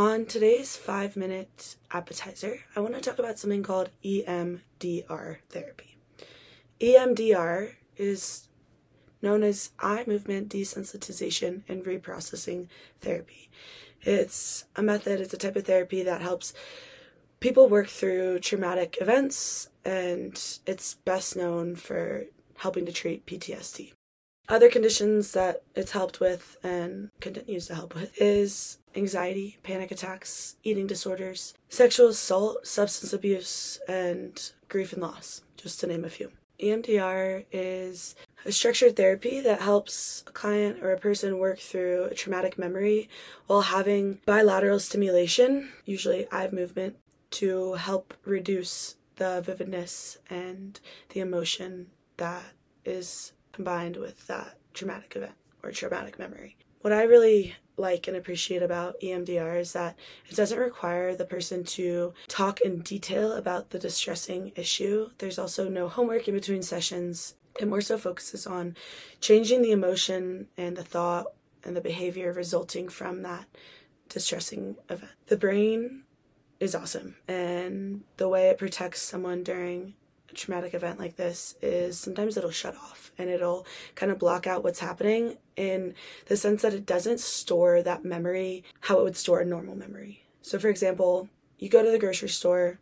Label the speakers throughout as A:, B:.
A: On today's five minute appetizer, I want to talk about something called EMDR therapy. EMDR is known as eye movement desensitization and reprocessing therapy. It's a method, it's a type of therapy that helps people work through traumatic events, and it's best known for helping to treat PTSD. Other conditions that it's helped with and continues to help with is anxiety, panic attacks, eating disorders, sexual assault, substance abuse, and grief and loss, just to name a few. EMDR is a structured therapy that helps a client or a person work through a traumatic memory while having bilateral stimulation, usually eye movement, to help reduce the vividness and the emotion that is combined with that traumatic event or traumatic memory. What I really like and appreciate about EMDR is that it doesn't require the person to talk in detail about the distressing issue. There's also no homework in between sessions. It more so focuses on changing the emotion and the thought and the behavior resulting from that distressing event. The brain is awesome, and the way it protects someone during traumatic event like this is sometimes it'll shut off and it'll kind of block out what's happening in the sense that it doesn't store that memory how it would store a normal memory. So, for example, you go to the grocery store,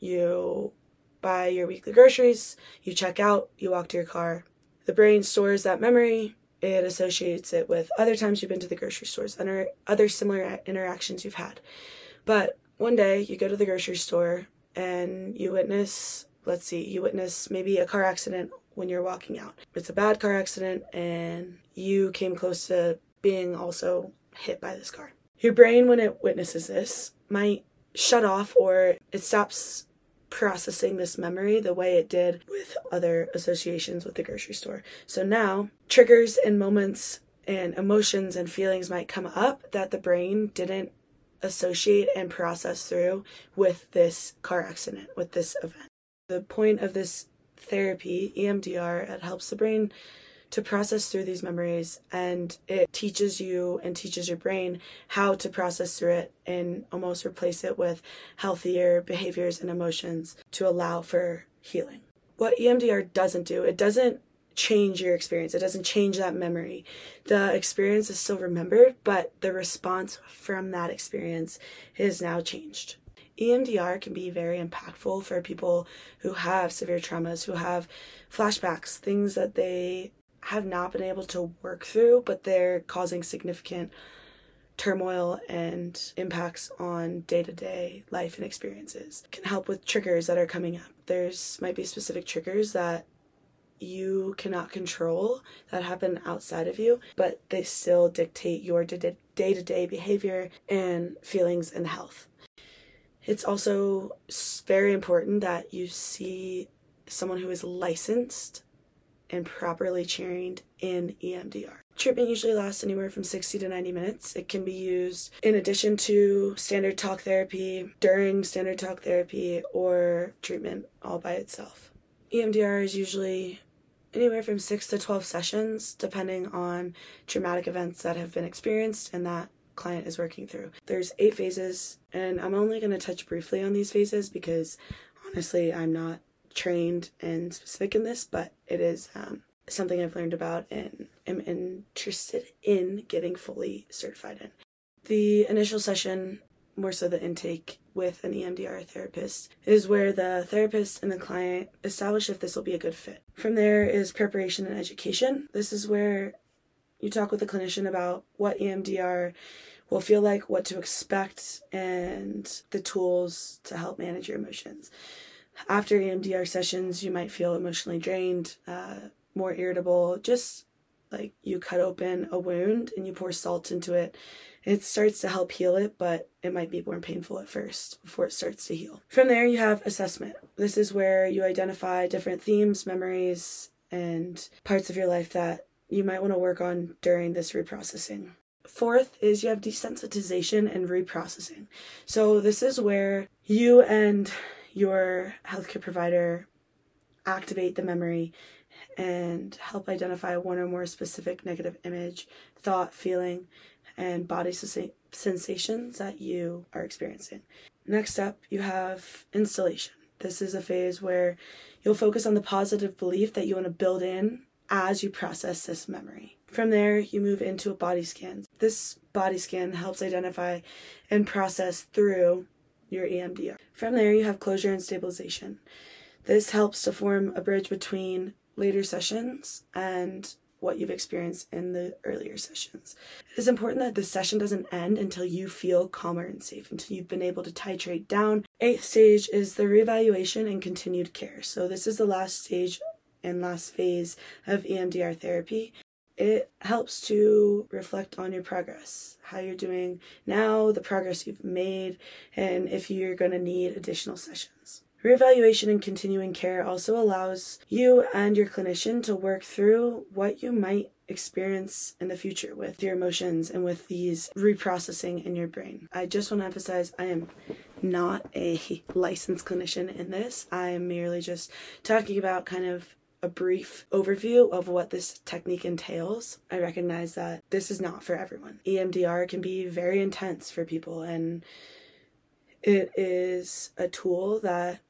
A: you buy your weekly groceries, you check out, you walk to your car. The brain stores that memory, it associates it with other times you've been to the grocery stores and other similar interactions you've had. But one day you go to the grocery store and you witness let's see, you witness maybe a car accident when you're walking out. It's a bad car accident and you came close to being also hit by this car. Your brain, when it witnesses this, might shut off or it stops processing this memory the way it did with other associations with the grocery store. So now, triggers and moments and emotions and feelings might come up that the brain didn't associate and process through with this car accident, with this event. The point of this therapy, EMDR, it helps the brain to process through these memories and it teaches you and teaches your brain how to process through it and almost replace it with healthier behaviors and emotions to allow for healing. What EMDR doesn't do, it doesn't change your experience. It doesn't change that memory. The experience is still remembered, but the response from that experience is now changed. EMDR can be very impactful for people who have severe traumas, who have flashbacks, things that they have not been able to work through, but they're causing significant turmoil and impacts on day-to-day life and experiences. It can help with triggers that are coming up. There's might be specific triggers that you cannot control that happen outside of you, but they still dictate your day to day behavior and feelings and health. It's also very important that you see someone who is licensed and properly trained in EMDR. Treatment usually lasts anywhere from 60 to 90 minutes. It can be used in addition to standard talk therapy, during standard talk therapy, or treatment all by itself. EMDR is usually anywhere from 6 to 12 sessions, depending on traumatic events that have been experienced and that client is working through. There's eight phases, and I'm only going to touch briefly on these phases because honestly, I'm not trained and specific in this, but it is um, something I've learned about and am interested in getting fully certified in. The initial session, more so the intake with an EMDR therapist, is where the therapist and the client establish if this will be a good fit. From there is preparation and education. This is where you talk with a clinician about what EMDR will feel like, what to expect, and the tools to help manage your emotions. After EMDR sessions, you might feel emotionally drained, uh, more irritable, just like you cut open a wound and you pour salt into it. It starts to help heal it, but it might be more painful at first before it starts to heal. From there, you have assessment. This is where you identify different themes, memories, and parts of your life that you might want to work on during this reprocessing. Fourth is you have desensitization and reprocessing. So, this is where you and your healthcare provider activate the memory and help identify one or more specific negative image, thought, feeling, and body sensations that you are experiencing. Next up, you have installation. This is a phase where you'll focus on the positive belief that you want to build in as you process this memory. From there, you move into a body scan. This body scan helps identify and process through your EMDR. From there, you have closure and stabilization. This helps to form a bridge between later sessions and what you've experienced in the earlier sessions. It is important that the session doesn't end until you feel calmer and safe, until you've been able to titrate down. Eighth stage is the reevaluation and continued care. So, this is the last stage and last phase of EMDR therapy. It helps to reflect on your progress, how you're doing now, the progress you've made, and if you're going to need additional sessions. Reevaluation and continuing care also allows you and your clinician to work through what you might experience in the future with your emotions and with these reprocessing in your brain. I just want to emphasize I am not a licensed clinician in this. I am merely just talking about kind of a brief overview of what this technique entails. I recognize that this is not for everyone. EMDR can be very intense for people, and it is a tool that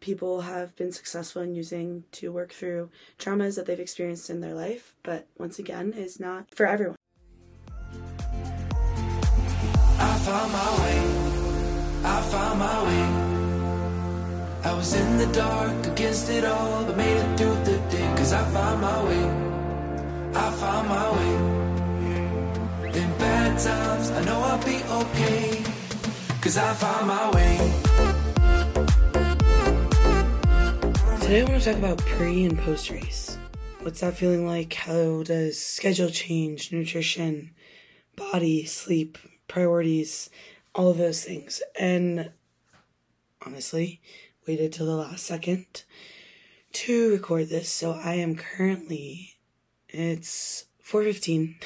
A: people have been successful in using to work through traumas that they've experienced in their life, but once again, is not for everyone. I found my way. I found my way. I was in the dark against it all, but made it through the Cause I found my way. I found my way. In bad times, I know I'll be okay. Cause I found my way. Today I want to talk about pre and post race. What's that feeling like? How does schedule change, nutrition, body, sleep, priorities, all of those things. And honestly, waited till the last second to record this. So I am currently it's 4:15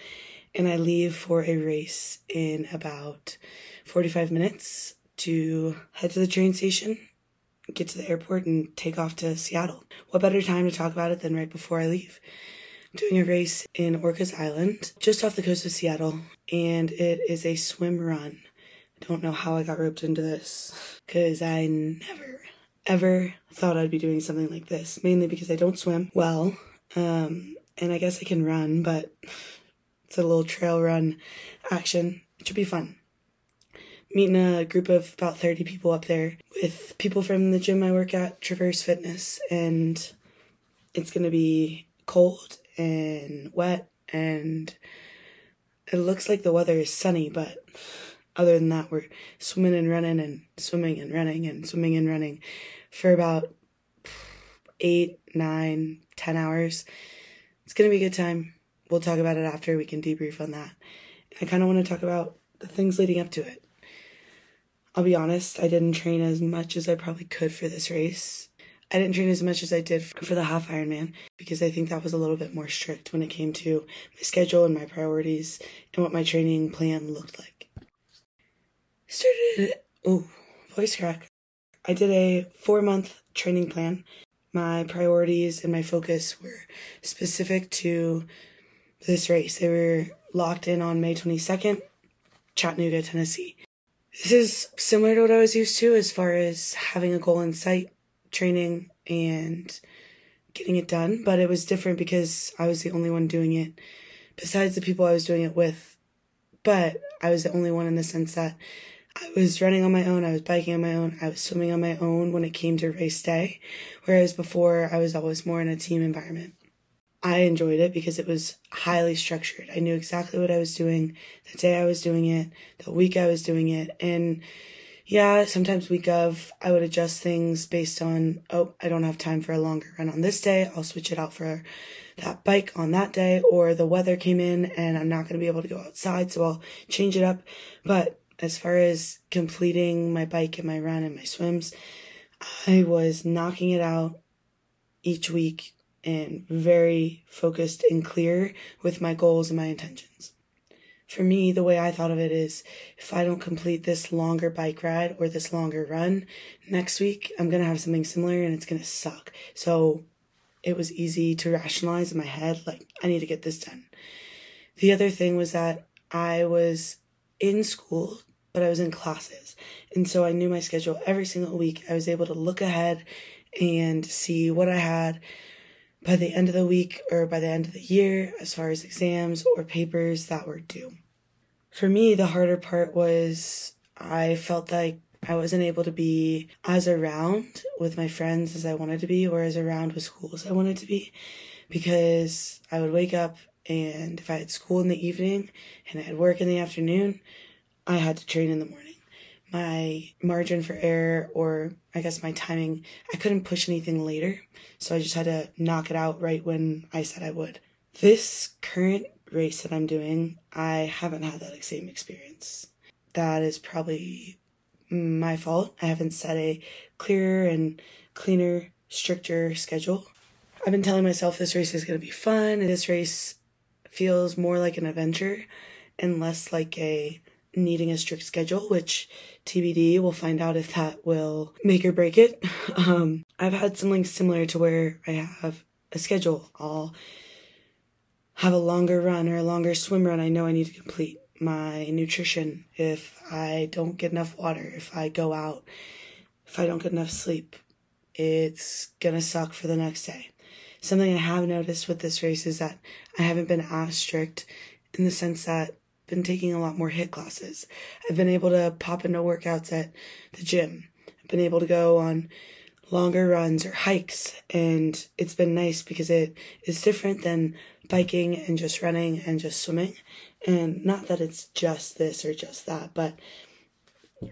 A: and I leave for a race in about 45 minutes to head to the train station get to the airport and take off to Seattle. What better time to talk about it than right before I leave? Doing a race in Orcas Island, just off the coast of Seattle, and it is a swim run. I don't know how I got roped into this, because I never, ever thought I'd be doing something like this, mainly because I don't swim well, um, and I guess I can run, but it's a little trail run action. It should be fun meeting a group of about 30 people up there with people from the gym I work at, Traverse Fitness, and it's to be cold and wet and it looks like the weather is sunny, but other than that, we're swimming and running and swimming and running and swimming and running for about eight, nine, ten hours. It's to be a good time. We'll talk about it after. We can debrief on that. I kind of want to talk about the things leading up to it. I'll be honest, I didn't train as much as I probably could for this race. I didn't train as much as I did for the half Ironman because I think that was a little bit more strict when it came to my schedule and my priorities and what my training plan looked like. Started, oh, voice crack. I did a four month training plan. My priorities and my focus were specific to this race. They were locked in on May 22nd, Chattanooga, Tennessee. This is similar to what I was used to as far as having a goal in sight, training, and getting it done. But it was different because I was the only one doing it besides the people I was doing it with. But I was the only one in the sense that I was running on my own, I was biking on my own, I was swimming on my own when it came to race day. Whereas before, I was always more in a team environment. I enjoyed it because it was highly structured. I knew exactly what I was doing, the day I was doing it, the week I was doing it. And yeah, sometimes week of, I would adjust things based on, oh, I don't have time for a longer run on this day. I'll switch it out for that bike on that day, or the weather came in and I'm not going to be able to go outside, so I'll change it up. But as far as completing my bike and my run and my swims, I was knocking it out each week and very focused and clear with my goals and my intentions. For me, the way I thought of it is if I don't complete this longer bike ride or this longer run next week, I'm going to have something similar and it's going to suck. So it was easy to rationalize in my head, like, I need to get this done. The other thing was that I was in school, but I was in classes. And so I knew my schedule every single week. I was able to look ahead and see what I had by the end of the week or by the end of the year as far as exams or papers that were due. For me, the harder part was I felt like I wasn't able to be as around with my friends as I wanted to be or as around with school as I wanted to be because I would wake up and if I had school in the evening and I had work in the afternoon, I had to train in the morning. My margin for error, or I guess my timing, I couldn't push anything later. So I just had to knock it out right when I said I would. This current race that I'm doing, I haven't had that same experience. That is probably my fault. I haven't set a clearer and cleaner, stricter schedule. I've been telling myself this race is going to be fun. This race feels more like an adventure and less like a needing a strict schedule, which TBD we'll find out if that will make or break it. Um, I've had something similar to where I have a schedule. I'll have a longer run or a longer swim run I know I need to complete. My nutrition, if I don't get enough water, if I go out, if I don't get enough sleep, it's gonna suck for the next day. Something I have noticed with this race is that I haven't been as strict in the sense that been taking a lot more HIIT classes. I've been able to pop into workouts at the gym. I've been able to go on longer runs or hikes and it's been nice because it is different than biking and just running and just swimming and not that it's just this or just that but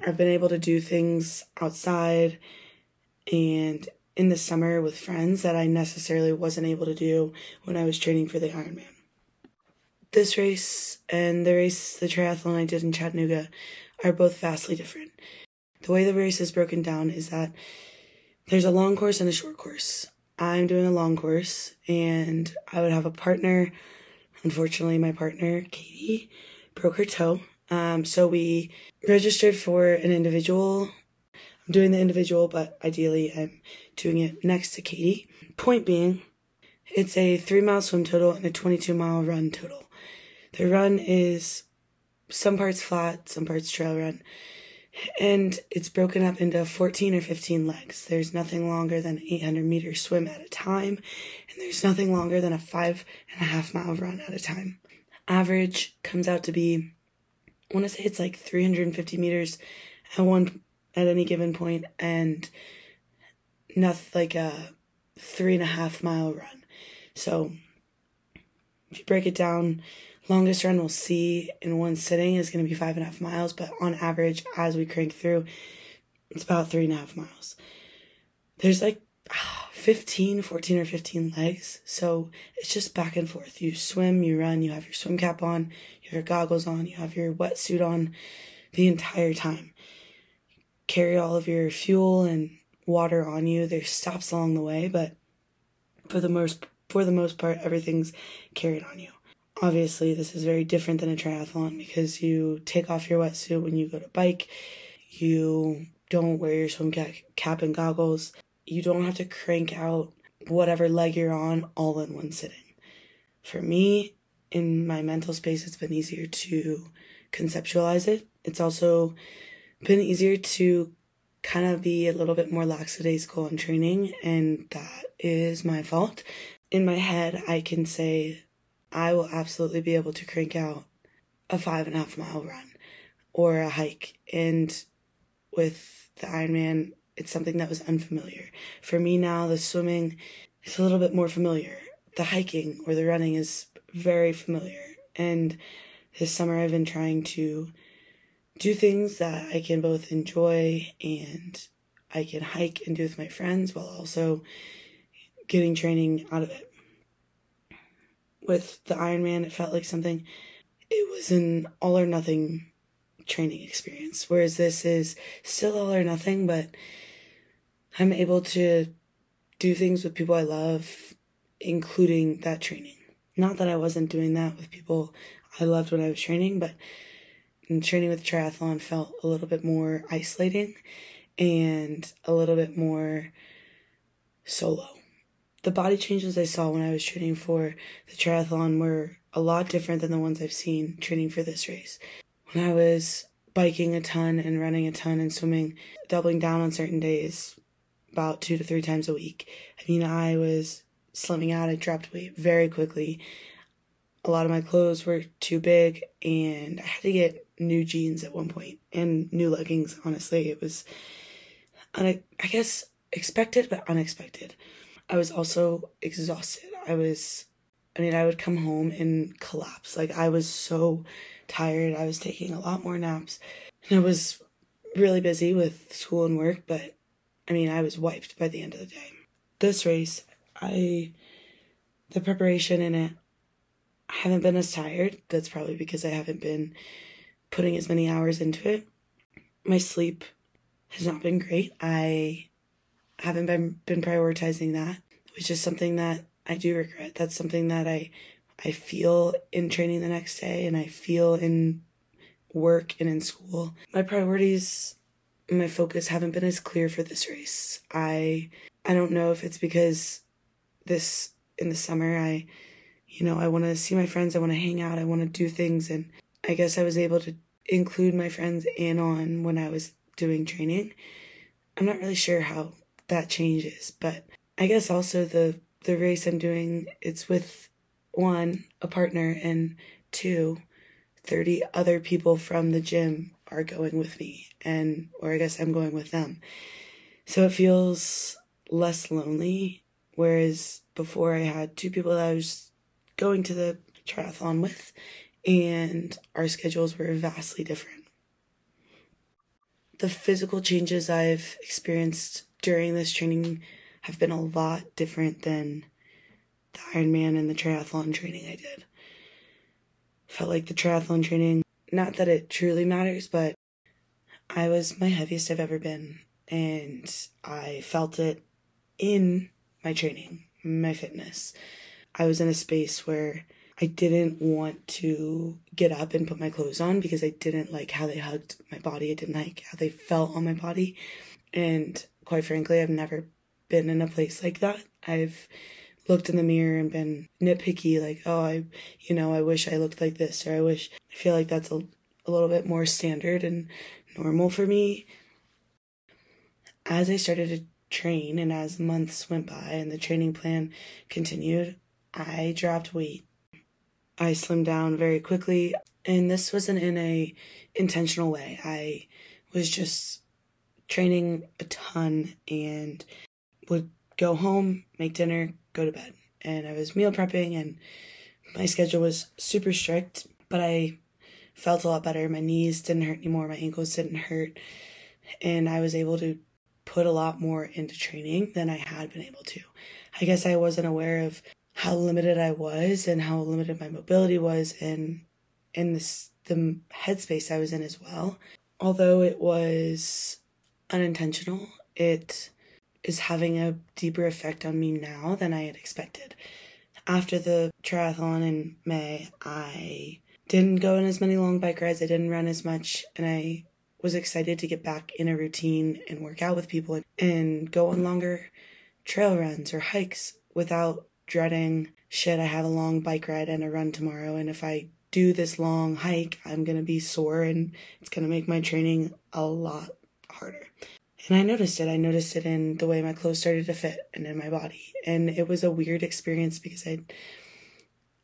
A: I've been able to do things outside and in the summer with friends that I necessarily wasn't able to do when I was training for the Ironman. This race and the race, the triathlon I did in Chattanooga, are both vastly different. The way the race is broken down is that there's a long course and a short course. I'm doing a long course, and I would have a partner. Unfortunately, my partner, Katie, broke her toe. Um, so we registered for an individual. I'm doing the individual, but ideally, I'm doing it next to Katie. Point being, it's a three mile swim total and a 22 mile run total. The run is some parts flat, some parts trail run and it's broken up into 14 or 15 legs. There's nothing longer than 800 meter swim at a time, and there's nothing longer than a five and a half mile run at a time. Average comes out to be, I want to say it's like 350 meters at one at any given point, and nothing like a three and a half mile run. So if you break it down, longest run we'll see in one sitting is going to be five and a half miles, but on average, as we crank through, it's about three and a half miles. There's like 15, 14 or 15 legs, so it's just back and forth. You swim, you run, you have your swim cap on, you have your goggles on, you have your wetsuit on the entire time. Carry all of your fuel and water on you. There's stops along the way, but for the most for the most part, everything's carried on you. Obviously, this is very different than a triathlon because you take off your wetsuit when you go to bike. You don't wear your swim cap and goggles. You don't have to crank out whatever leg you're on all in one sitting. For me, in my mental space, it's been easier to conceptualize it. It's also been easier to kind of be a little bit more lackadaisical on training, and that is my fault. In my head, I can say I will absolutely be able to crank out a five and a half mile run or a hike. And with the Ironman, it's something that was unfamiliar. For me now, the swimming is a little bit more familiar. The hiking or the running is very familiar. And this summer, I've been trying to do things that I can both enjoy and I can hike and do with my friends while also getting training out of it with the Ironman, it felt like something, it was an all or nothing training experience. Whereas this is still all or nothing, but I'm able to do things with people I love, including that training. Not that I wasn't doing that with people I loved when I was training, but training with triathlon felt a little bit more isolating and a little bit more solo the body changes I saw when I was training for the triathlon were a lot different than the ones I've seen training for this race. when I was biking a ton and running a ton and swimming, doubling down on certain days about two to three times a week. I mean, I was slimming out, I dropped weight very quickly. A lot of my clothes were too big, and I had to get new jeans at one point and new leggings. Honestly, it was, I guess, expected but unexpected. I was also exhausted. I was, I mean, I would come home and collapse. Like, I was so tired. I was taking a lot more naps. And I was really busy with school and work, but I mean, I was wiped by the end of the day. This race, I, the preparation in it, I haven't been as tired. That's probably because I haven't been putting as many hours into it. My sleep has not been great. I haven't been been prioritizing that, which is something that I do regret. That's something that I I feel in training the next day and I feel in work and in school. My priorities my focus haven't been as clear for this race. I I don't know if it's because this in the summer I you know, I want to see my friends, I want to hang out, I want to do things and I guess I was able to include my friends in on when I was doing training. I'm not really sure how that changes, but I guess also the the race I'm doing it's with one a partner and two 30 other people from the gym are going with me and or I guess I'm going with them. So it feels less lonely whereas before I had two people that I was going to the triathlon with and our schedules were vastly different. The physical changes I've experienced during this training have been a lot different than the Ironman and the triathlon training I did. Felt like the triathlon training, not that it truly matters, but I was my heaviest I've ever been. And I felt it in my training, my fitness. I was in a space where I didn't want to get up and put my clothes on because I didn't like how they hugged my body. I didn't like how they felt on my body. And quite frankly, I've never been in a place like that. I've looked in the mirror and been nitpicky, like, oh, I, you know, I wish I looked like this, or I wish, I feel like that's a, a little bit more standard and normal for me. As I started to train and as months went by and the training plan continued, I dropped weight. I slimmed down very quickly, and this wasn't in a intentional way. I was just training a ton and would go home, make dinner, go to bed. And I was meal prepping and my schedule was super strict, but I felt a lot better. My knees didn't hurt anymore, my ankles didn't hurt, and I was able to put a lot more into training than I had been able to. I guess I wasn't aware of how limited I was and how limited my mobility was and in this the headspace I was in as well. Although it was unintentional, it is having a deeper effect on me now than I had expected. After the triathlon in May, I didn't go on as many long bike rides, I didn't run as much, and I was excited to get back in a routine and work out with people and go on longer trail runs or hikes without dreading shit, I have a long bike ride and a run tomorrow, and if I do this long hike, I'm gonna be sore and it's gonna make my training a lot harder. And I noticed it. I noticed it in the way my clothes started to fit and in my body. And it was a weird experience because I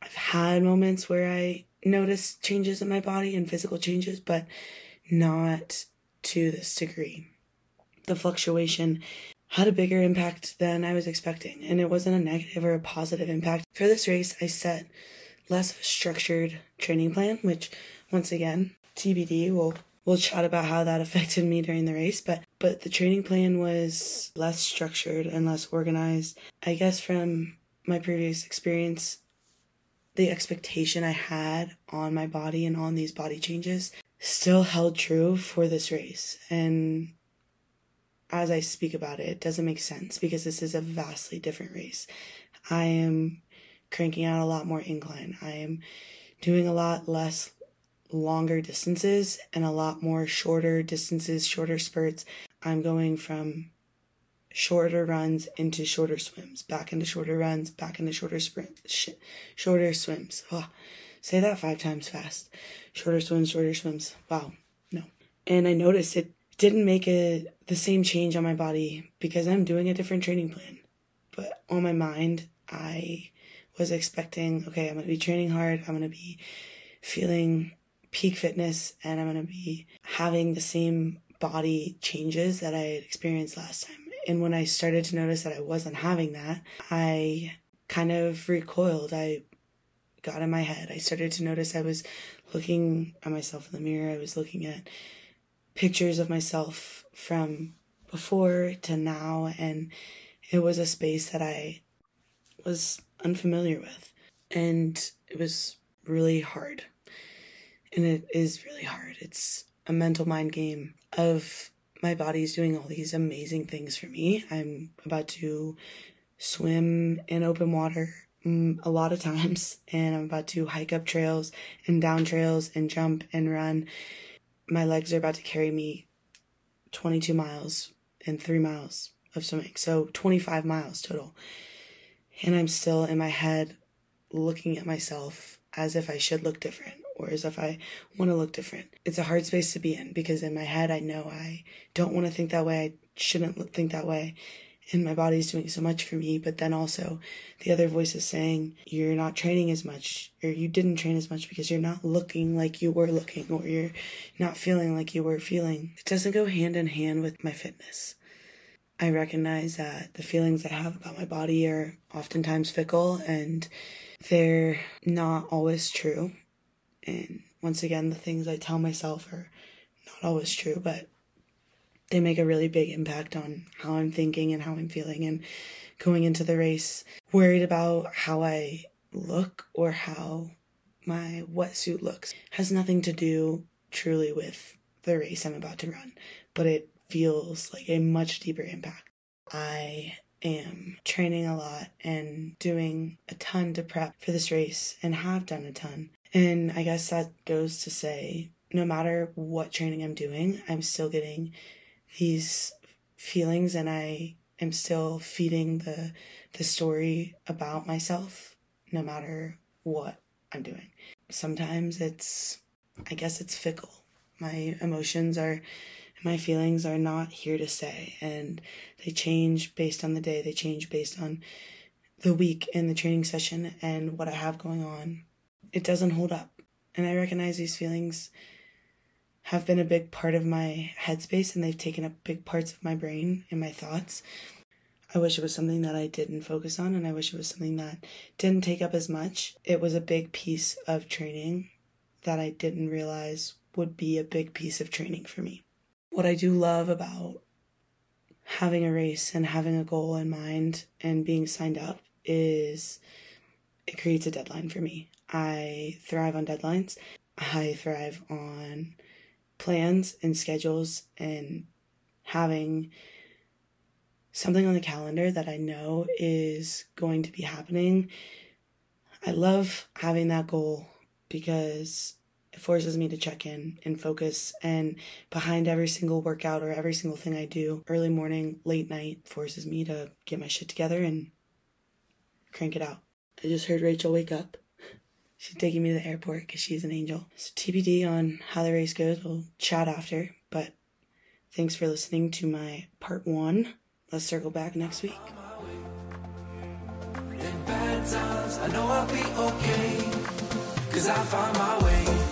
A: I've had moments where I noticed changes in my body and physical changes, but not to this degree. The fluctuation had a bigger impact than I was expecting, and it wasn't a negative or a positive impact. For this race, I set less of a structured training plan, which once again, TBD will we'll chat about how that affected me during the race, but but the training plan was less structured and less organized. I guess from my previous experience, the expectation I had on my body and on these body changes still held true for this race. And as I speak about it, it doesn't make sense because this is a vastly different race. I am cranking out a lot more incline. I am doing a lot less longer distances and a lot more shorter distances, shorter spurts. I'm going from shorter runs into shorter swims, back into shorter runs, back into shorter sprints, sh- shorter swims. Oh, say that five times fast. shorter swims, shorter swims. Wow, no. And I noticed it didn't make a, the same change on my body because I'm doing a different training plan. But on my mind, I was expecting, okay, I'm to be training hard. I'm to be feeling peak fitness and I'm going to be having the same body changes that I had experienced last time. And when I started to notice that I wasn't having that, I kind of recoiled. I got in my head. I started to notice I was looking at myself in the mirror. I was looking at pictures of myself from before to now. And it was a space that I was unfamiliar with. And it was really hard. And it is really hard. It's a mental mind game of my body's doing all these amazing things for me. I'm about to swim in open water mm, a lot of times, and I'm about to hike up trails and down trails and jump and run. My legs are about to carry me 22 miles and three miles of swimming, so 25 miles total. And I'm still in my head looking at myself as if I should look different or as if I want to look different. It's a hard space to be in because in my head I know I don't want to think that way. I shouldn't think that way. And my body's doing so much for me, but then also the other voice is saying you're not training as much or you didn't train as much because you're not looking like you were looking or you're not feeling like you were feeling. It doesn't go hand in hand with my fitness. I recognize that the feelings I have about my body are oftentimes fickle and they're not always true. And once again, the things I tell myself are not always true, but they make a really big impact on how I'm thinking and how I'm feeling. And going into the race, worried about how I look or how my wetsuit looks has nothing to do truly with the race I'm about to run, but it feels like a much deeper impact. I am training a lot and doing a ton to prep for this race and have done a ton. And I guess that goes to say no matter what training I'm doing, I'm still getting these feelings and I am still feeding the the story about myself no matter what I'm doing. Sometimes it's I guess it's fickle. My emotions are my feelings are not here to stay and they change based on the day, they change based on the week and the training session and what I have going on it doesn't hold up. And I recognize these feelings have been a big part of my headspace and they've taken up big parts of my brain and my thoughts. I wish it was something that I didn't focus on and I wish it was something that didn't take up as much. It was a big piece of training that I didn't realize would be a big piece of training for me. What I do love about having a race and having a goal in mind and being signed up is it creates a deadline for me. I thrive on deadlines. I thrive on plans and schedules and having something on the calendar that I know is going to be happening. I love having that goal because it forces me to check in and focus and behind every single workout or every single thing I do, early morning, late night forces me to get my shit together and crank it out. I just heard Rachel wake up. She's taking me to the airport because she's an angel. So TBD on how the race goes. We'll chat after. But thanks for listening to my part one. Let's circle back next week. I know I'll be okay, cause I my way.